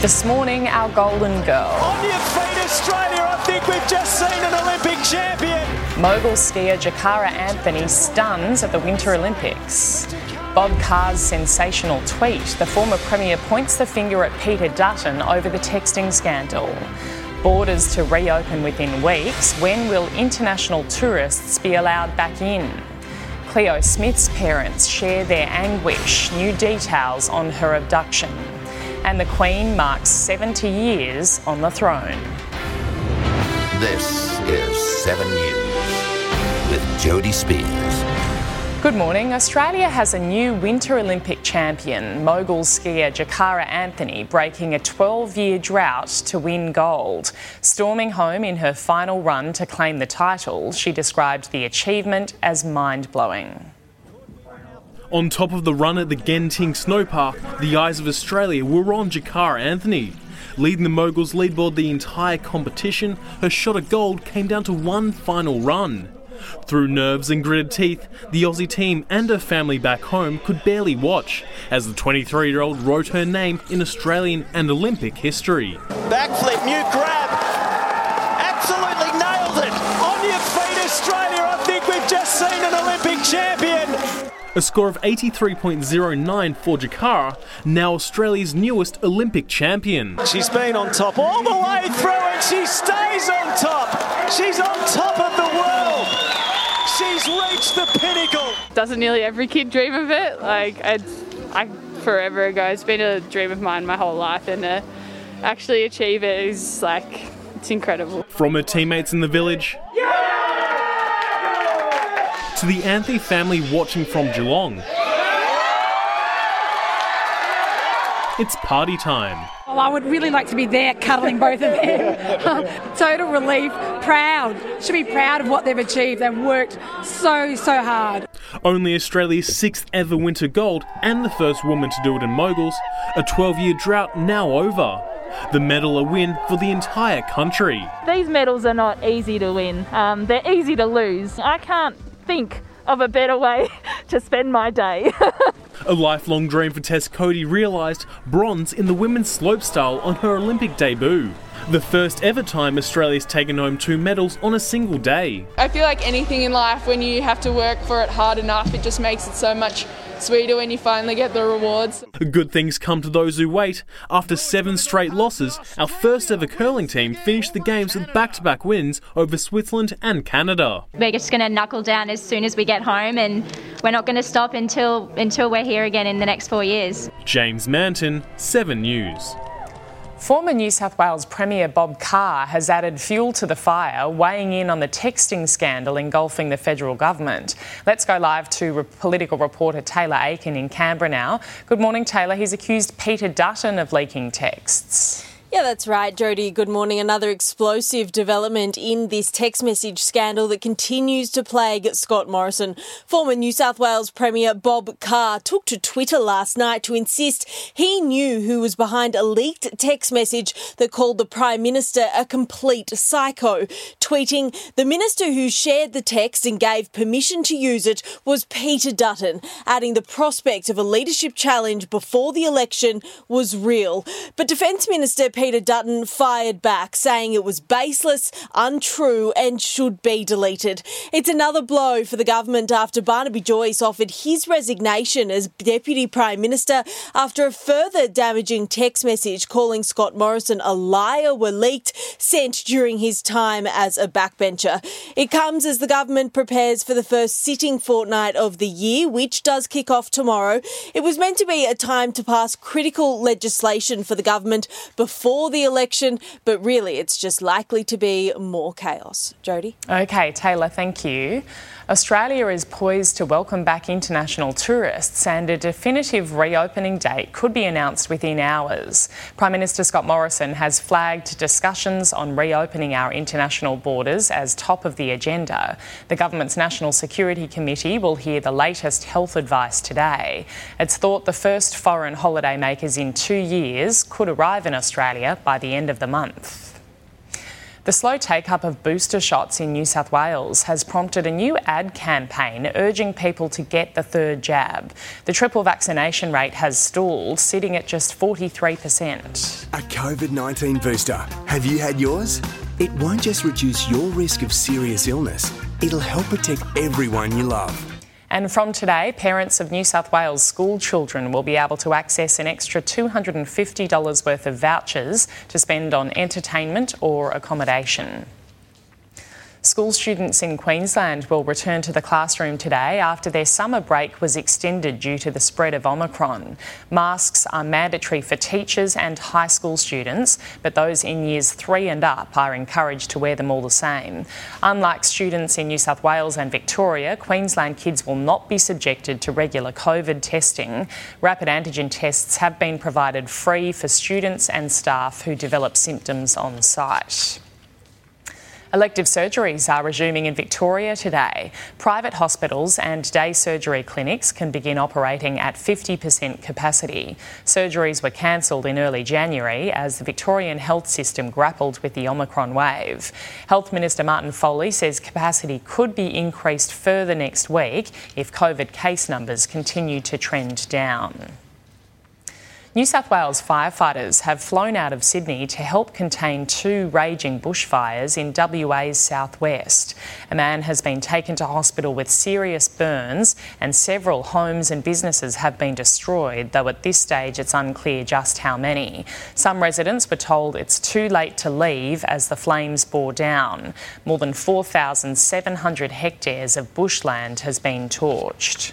This morning, our golden girl, On your feet, Australia. I think we've just seen an Olympic champion. mogul skier Jakara Anthony stuns at the Winter Olympics. Bob Carr's sensational tweet. The former Premier points the finger at Peter Dutton over the texting scandal. Borders to reopen within weeks. When will international tourists be allowed back in? Cleo Smith's parents share their anguish. New details on her abduction. And the Queen marks 70 years on the throne. This is 7 News with Jodie Spears. Good morning. Australia has a new Winter Olympic champion, mogul skier Jakara Anthony, breaking a 12 year drought to win gold. Storming home in her final run to claim the title, she described the achievement as mind blowing. On top of the run at the Genting Snowpark, the eyes of Australia were on Jakara Anthony. Leading the moguls leadboard the entire competition, her shot at gold came down to one final run. Through nerves and gritted teeth, the Aussie team and her family back home could barely watch as the 23 year old wrote her name in Australian and Olympic history. Backflip, new grab. Absolutely nailed it. On your feet, Australia. I think we've just seen an Olympic champion. A score of 83.09 for Jakara, now Australia's newest Olympic champion. She's been on top all the way through and she stays on top. She's on top of the world. She's reached the pinnacle. doesn't nearly every kid dream of it? Like, it's I forever ago. It's been a dream of mine my whole life, and to actually achieve it is like it's incredible. From her teammates in the village to the Anthony family watching from Geelong. It's party time. Well, I would really like to be there cuddling both of them. Total relief, proud. Should be proud of what they've achieved. They've worked so, so hard. Only Australia's sixth ever winter gold and the first woman to do it in moguls, a 12 year drought now over. The medal a win for the entire country. These medals are not easy to win. Um, they're easy to lose. I can't think of a better way to spend my day. A lifelong dream for Tess Coady realised bronze in the women's slopestyle on her Olympic debut. The first ever time Australia's taken home two medals on a single day. I feel like anything in life, when you have to work for it hard enough, it just makes it so much sweeter when you finally get the rewards. Good things come to those who wait. After seven straight losses, our first ever curling team finished the games with back to back wins over Switzerland and Canada. we're just going to knuckle down as soon as we get home, and we're not going to stop until until we're here again in the next four years. James Manton, 7 News. Former New South Wales Premier Bob Carr has added fuel to the fire, weighing in on the texting scandal engulfing the federal government. Let's go live to political reporter Taylor Aiken in Canberra now. Good morning, Taylor. He's accused Peter Dutton of leaking texts. Yeah, that's right, Jody. Good morning. Another explosive development in this text message scandal that continues to plague Scott Morrison. Former New South Wales Premier Bob Carr took to Twitter last night to insist he knew who was behind a leaked text message that called the Prime Minister a complete psycho, tweeting, The minister who shared the text and gave permission to use it was Peter Dutton, adding the prospect of a leadership challenge before the election was real. But Defence Minister Peter Dutton fired back, saying it was baseless, untrue, and should be deleted. It's another blow for the government after Barnaby Joyce offered his resignation as Deputy Prime Minister after a further damaging text message calling Scott Morrison a liar were leaked, sent during his time as a backbencher. It comes as the government prepares for the first sitting fortnight of the year, which does kick off tomorrow. It was meant to be a time to pass critical legislation for the government before the election, but really it's just likely to be more chaos. Jody? Okay, Taylor, thank you. Australia is poised to welcome back international tourists, and a definitive reopening date could be announced within hours. Prime Minister Scott Morrison has flagged discussions on reopening our international borders as top of the agenda. The government's National Security Committee will hear the latest health advice today. It's thought the first foreign holidaymakers in two years could arrive in Australia by the end of the month. The slow take up of booster shots in New South Wales has prompted a new ad campaign urging people to get the third jab. The triple vaccination rate has stalled, sitting at just 43%. A COVID 19 booster. Have you had yours? It won't just reduce your risk of serious illness, it'll help protect everyone you love. And from today, parents of New South Wales school children will be able to access an extra $250 worth of vouchers to spend on entertainment or accommodation. School students in Queensland will return to the classroom today after their summer break was extended due to the spread of Omicron. Masks are mandatory for teachers and high school students, but those in years three and up are encouraged to wear them all the same. Unlike students in New South Wales and Victoria, Queensland kids will not be subjected to regular COVID testing. Rapid antigen tests have been provided free for students and staff who develop symptoms on site. Elective surgeries are resuming in Victoria today. Private hospitals and day surgery clinics can begin operating at 50% capacity. Surgeries were cancelled in early January as the Victorian health system grappled with the Omicron wave. Health Minister Martin Foley says capacity could be increased further next week if COVID case numbers continue to trend down. New South Wales firefighters have flown out of Sydney to help contain two raging bushfires in WA's southwest. A man has been taken to hospital with serious burns, and several homes and businesses have been destroyed, though at this stage it's unclear just how many. Some residents were told it's too late to leave as the flames bore down. More than 4,700 hectares of bushland has been torched.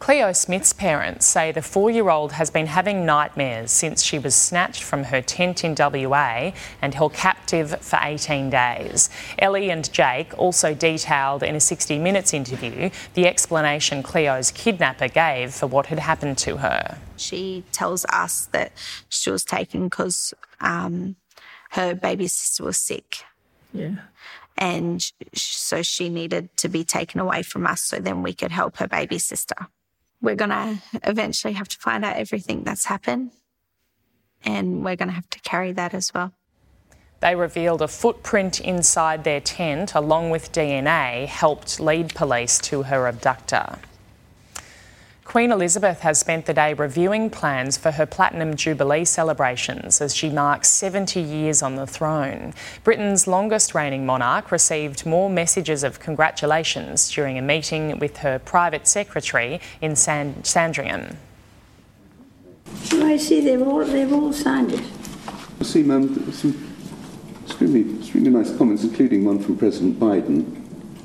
Cleo Smith's parents say the four year old has been having nightmares since she was snatched from her tent in WA and held captive for 18 days. Ellie and Jake also detailed in a 60 Minutes interview the explanation Cleo's kidnapper gave for what had happened to her. She tells us that she was taken because um, her baby sister was sick. Yeah. And so she needed to be taken away from us so then we could help her baby sister we're going to eventually have to find out everything that's happened. And we're going to have to carry that as well. They revealed a footprint inside their tent, along with DNA, helped lead police to her abductor. Queen Elizabeth has spent the day reviewing plans for her Platinum Jubilee celebrations as she marks 70 years on the throne. Britain's longest reigning monarch received more messages of congratulations during a meeting with her private secretary in San- Sandringham. I see they've all, they've all signed it. I see, ma'am, some extremely, extremely nice comments, including one from President Biden.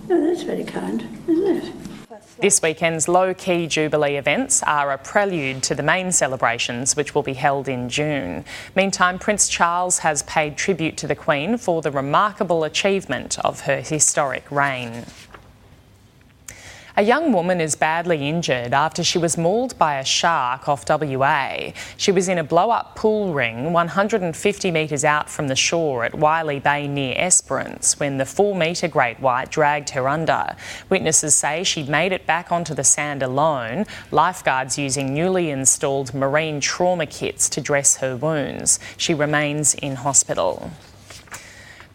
Oh, that's very kind, isn't it? This weekend's low key Jubilee events are a prelude to the main celebrations, which will be held in June. Meantime, Prince Charles has paid tribute to the Queen for the remarkable achievement of her historic reign. A young woman is badly injured after she was mauled by a shark off WA. She was in a blow up pool ring 150 metres out from the shore at Wylie Bay near Esperance when the 4 metre great white dragged her under. Witnesses say she'd made it back onto the sand alone, lifeguards using newly installed marine trauma kits to dress her wounds. She remains in hospital.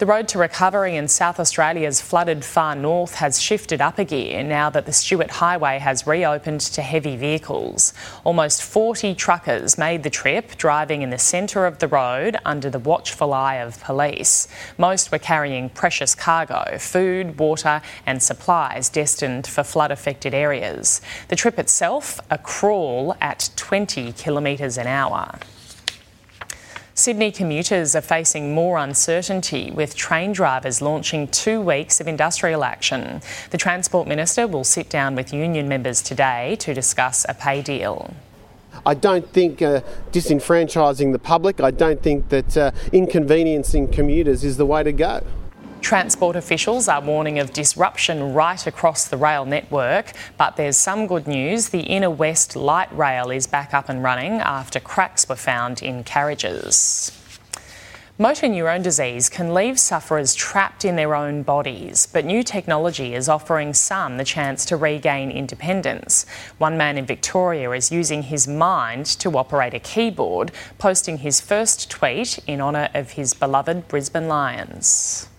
The road to recovery in South Australia's flooded far north has shifted up a gear now that the Stuart Highway has reopened to heavy vehicles. Almost 40 truckers made the trip, driving in the centre of the road under the watchful eye of police. Most were carrying precious cargo, food, water, and supplies destined for flood affected areas. The trip itself, a crawl at 20 kilometres an hour. Sydney commuters are facing more uncertainty with train drivers launching two weeks of industrial action. The Transport Minister will sit down with union members today to discuss a pay deal. I don't think uh, disenfranchising the public, I don't think that uh, inconveniencing commuters is the way to go. Transport officials are warning of disruption right across the rail network, but there's some good news. The Inner West Light Rail is back up and running after cracks were found in carriages. Motor neurone disease can leave sufferers trapped in their own bodies, but new technology is offering some the chance to regain independence. One man in Victoria is using his mind to operate a keyboard, posting his first tweet in honour of his beloved Brisbane Lions.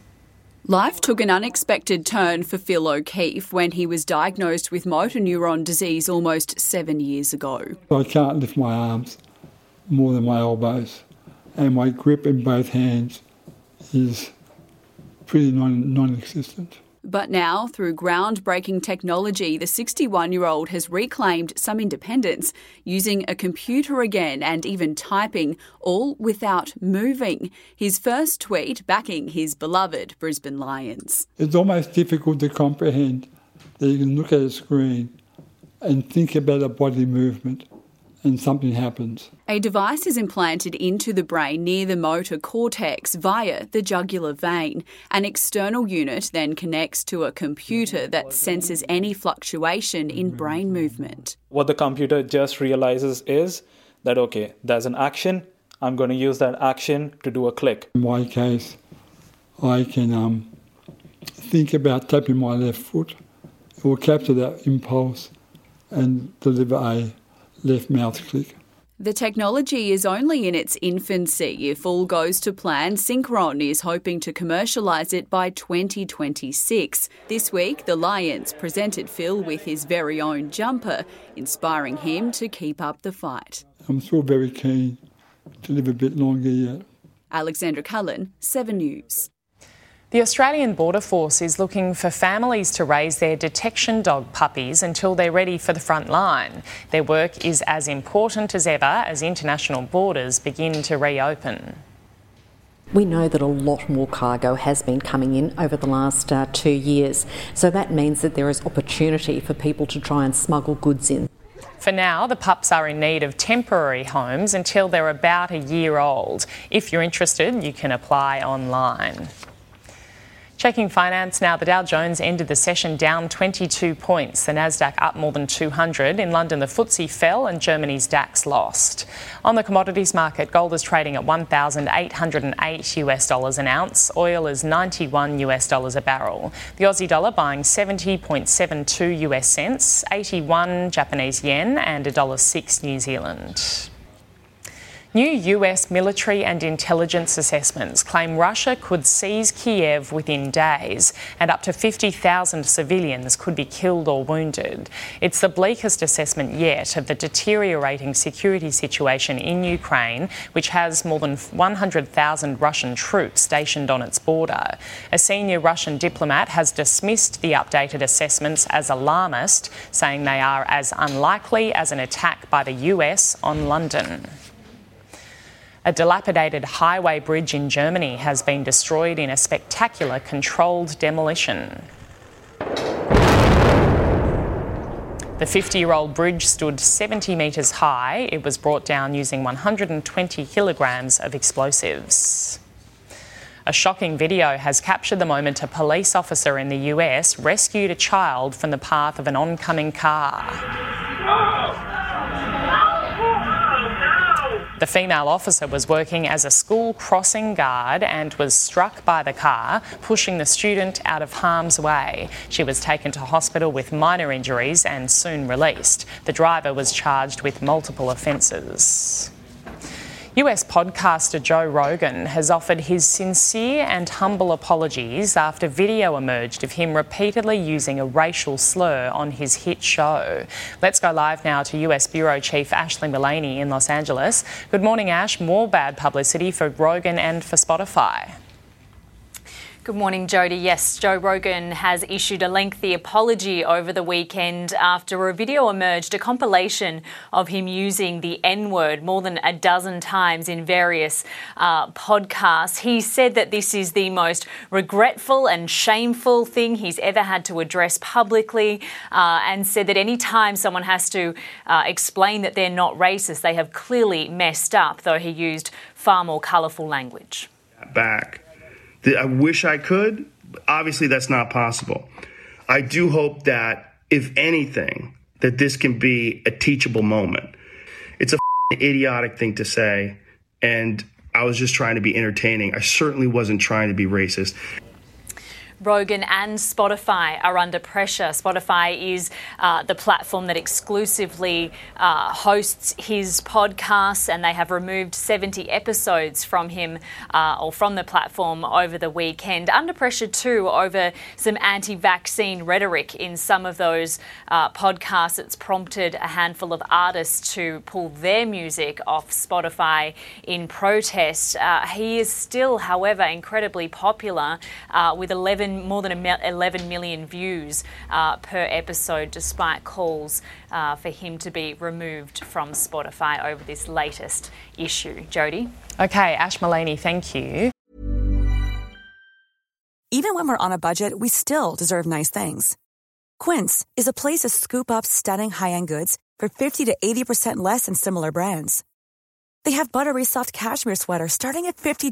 Life took an unexpected turn for Phil O'Keefe when he was diagnosed with motor neuron disease almost seven years ago. I can't lift my arms more than my elbows, and my grip in both hands is pretty non existent. But now, through groundbreaking technology, the 61 year old has reclaimed some independence, using a computer again and even typing, all without moving. His first tweet backing his beloved Brisbane Lions. It's almost difficult to comprehend that you can look at a screen and think about a body movement and something happens. A device is implanted into the brain near the motor cortex via the jugular vein. An external unit then connects to a computer that senses any fluctuation in brain movement. What the computer just realizes is that, okay, there's an action, I'm going to use that action to do a click. In my case, I can um, think about tapping my left foot, it will capture that impulse and deliver a left mouth click. The technology is only in its infancy. If all goes to plan, Synchron is hoping to commercialise it by 2026. This week, the Lions presented Phil with his very own jumper, inspiring him to keep up the fight. I'm still very keen to live a bit longer yet. Alexandra Cullen, 7 News. The Australian Border Force is looking for families to raise their detection dog puppies until they're ready for the front line. Their work is as important as ever as international borders begin to reopen. We know that a lot more cargo has been coming in over the last uh, two years, so that means that there is opportunity for people to try and smuggle goods in. For now, the pups are in need of temporary homes until they're about a year old. If you're interested, you can apply online. Checking finance now, the Dow Jones ended the session down 22 points. The Nasdaq up more than 200. In London, the FTSE fell and Germany's DAX lost. On the commodities market, gold is trading at 1,808 US dollars an ounce. Oil is 91 US dollars a barrel. The Aussie dollar buying 70.72 US cents, 81 Japanese yen, and $1.06 New Zealand. New US military and intelligence assessments claim Russia could seize Kiev within days and up to 50,000 civilians could be killed or wounded. It's the bleakest assessment yet of the deteriorating security situation in Ukraine, which has more than 100,000 Russian troops stationed on its border. A senior Russian diplomat has dismissed the updated assessments as alarmist, saying they are as unlikely as an attack by the US on London. A dilapidated highway bridge in Germany has been destroyed in a spectacular controlled demolition. The 50 year old bridge stood 70 metres high. It was brought down using 120 kilograms of explosives. A shocking video has captured the moment a police officer in the US rescued a child from the path of an oncoming car. The female officer was working as a school crossing guard and was struck by the car, pushing the student out of harm's way. She was taken to hospital with minor injuries and soon released. The driver was charged with multiple offences. US podcaster Joe Rogan has offered his sincere and humble apologies after video emerged of him repeatedly using a racial slur on his hit show. Let's go live now to US Bureau Chief Ashley Mullaney in Los Angeles. Good morning, Ash. More bad publicity for Rogan and for Spotify. Good morning, Jody. Yes, Joe Rogan has issued a lengthy apology over the weekend after a video emerged, a compilation of him using the N word more than a dozen times in various uh, podcasts. He said that this is the most regretful and shameful thing he's ever had to address publicly, uh, and said that any time someone has to uh, explain that they're not racist, they have clearly messed up, though he used far more colourful language. Back I wish I could. Obviously, that's not possible. I do hope that, if anything, that this can be a teachable moment. It's a idiotic thing to say, and I was just trying to be entertaining. I certainly wasn't trying to be racist. Rogan and Spotify are under pressure. Spotify is uh, the platform that exclusively uh, hosts his podcasts, and they have removed 70 episodes from him uh, or from the platform over the weekend. Under pressure, too, over some anti vaccine rhetoric in some of those uh, podcasts. It's prompted a handful of artists to pull their music off Spotify in protest. Uh, he is still, however, incredibly popular uh, with 11 more than 11 million views uh, per episode, despite calls uh, for him to be removed from Spotify over this latest issue. Jody? Okay, Ash Mullaney, thank you. Even when we're on a budget, we still deserve nice things. Quince is a place to scoop up stunning high end goods for 50 to 80% less than similar brands. They have buttery soft cashmere sweaters starting at $50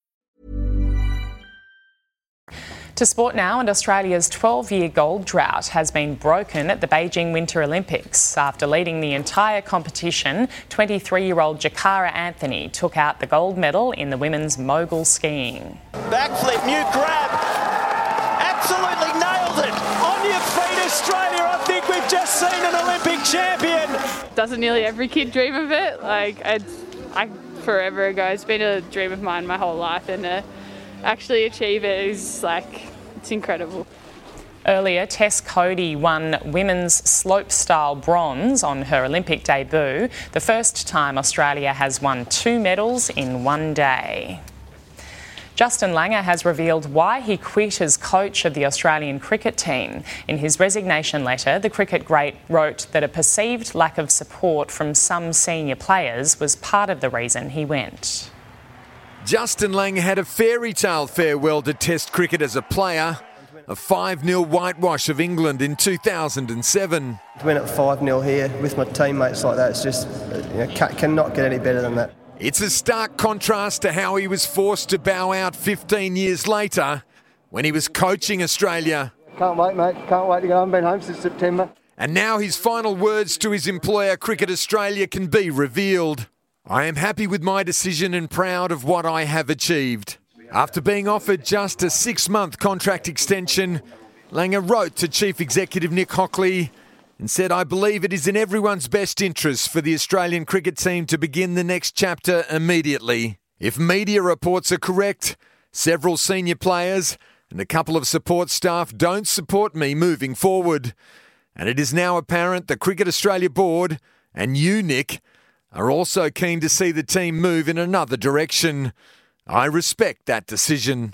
To sport now, and Australia's 12 year gold drought has been broken at the Beijing Winter Olympics. After leading the entire competition, 23 year old Jakara Anthony took out the gold medal in the women's mogul skiing. Backflip, new grab. Absolutely nailed it. On your feet, Australia. I think we've just seen an Olympic champion. Doesn't nearly every kid dream of it? Like, it's, I forever ago. It's been a dream of mine my whole life, and uh, actually achieve it is like it's incredible. Earlier, Tess Coady won women's slopestyle bronze on her Olympic debut, the first time Australia has won two medals in one day. Justin Langer has revealed why he quit as coach of the Australian cricket team. In his resignation letter, the cricket great wrote that a perceived lack of support from some senior players was part of the reason he went. Justin Langer had a fairy tale farewell to Test cricket as a player. A 5 0 whitewash of England in 2007. To win at 5 0 here with my teammates like that, it's just, you know, cannot get any better than that. It's a stark contrast to how he was forced to bow out 15 years later when he was coaching Australia. Can't wait, mate. Can't wait to go home. Been home since September. And now his final words to his employer, Cricket Australia, can be revealed. I am happy with my decision and proud of what I have achieved. After being offered just a six month contract extension, Langer wrote to Chief Executive Nick Hockley and said, I believe it is in everyone's best interest for the Australian cricket team to begin the next chapter immediately. If media reports are correct, several senior players and a couple of support staff don't support me moving forward. And it is now apparent the Cricket Australia board and you, Nick, are also keen to see the team move in another direction. I respect that decision.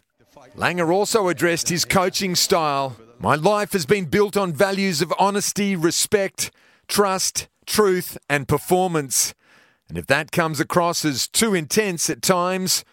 Langer also addressed his coaching style. My life has been built on values of honesty, respect, trust, truth, and performance. And if that comes across as too intense at times,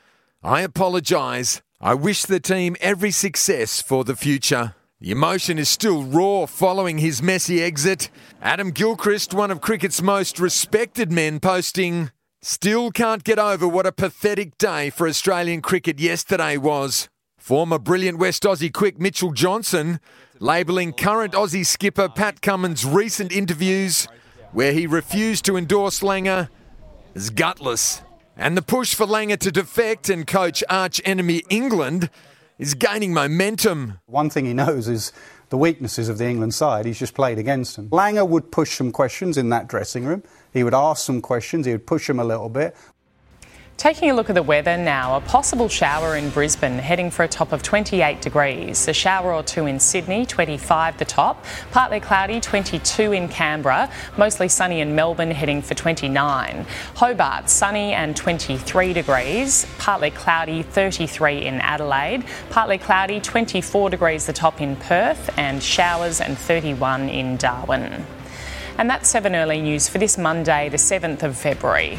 I apologise. I wish the team every success for the future. The emotion is still raw following his messy exit. Adam Gilchrist, one of cricket's most respected men, posting, Still can't get over what a pathetic day for Australian cricket yesterday was. Former brilliant West Aussie quick Mitchell Johnson labelling current Aussie skipper Pat Cummins' recent interviews where he refused to endorse Langer as gutless. And the push for Langer to defect and coach arch enemy England is gaining momentum. One thing he knows is the weaknesses of the England side. He's just played against them. Langer would push some questions in that dressing room. He would ask some questions, he would push them a little bit. Taking a look at the weather now, a possible shower in Brisbane heading for a top of 28 degrees. A shower or two in Sydney, 25 the top. Partly cloudy, 22 in Canberra. Mostly sunny in Melbourne, heading for 29. Hobart, sunny and 23 degrees. Partly cloudy, 33 in Adelaide. Partly cloudy, 24 degrees the top in Perth. And showers and 31 in Darwin. And that's 7 Early News for this Monday, the 7th of February.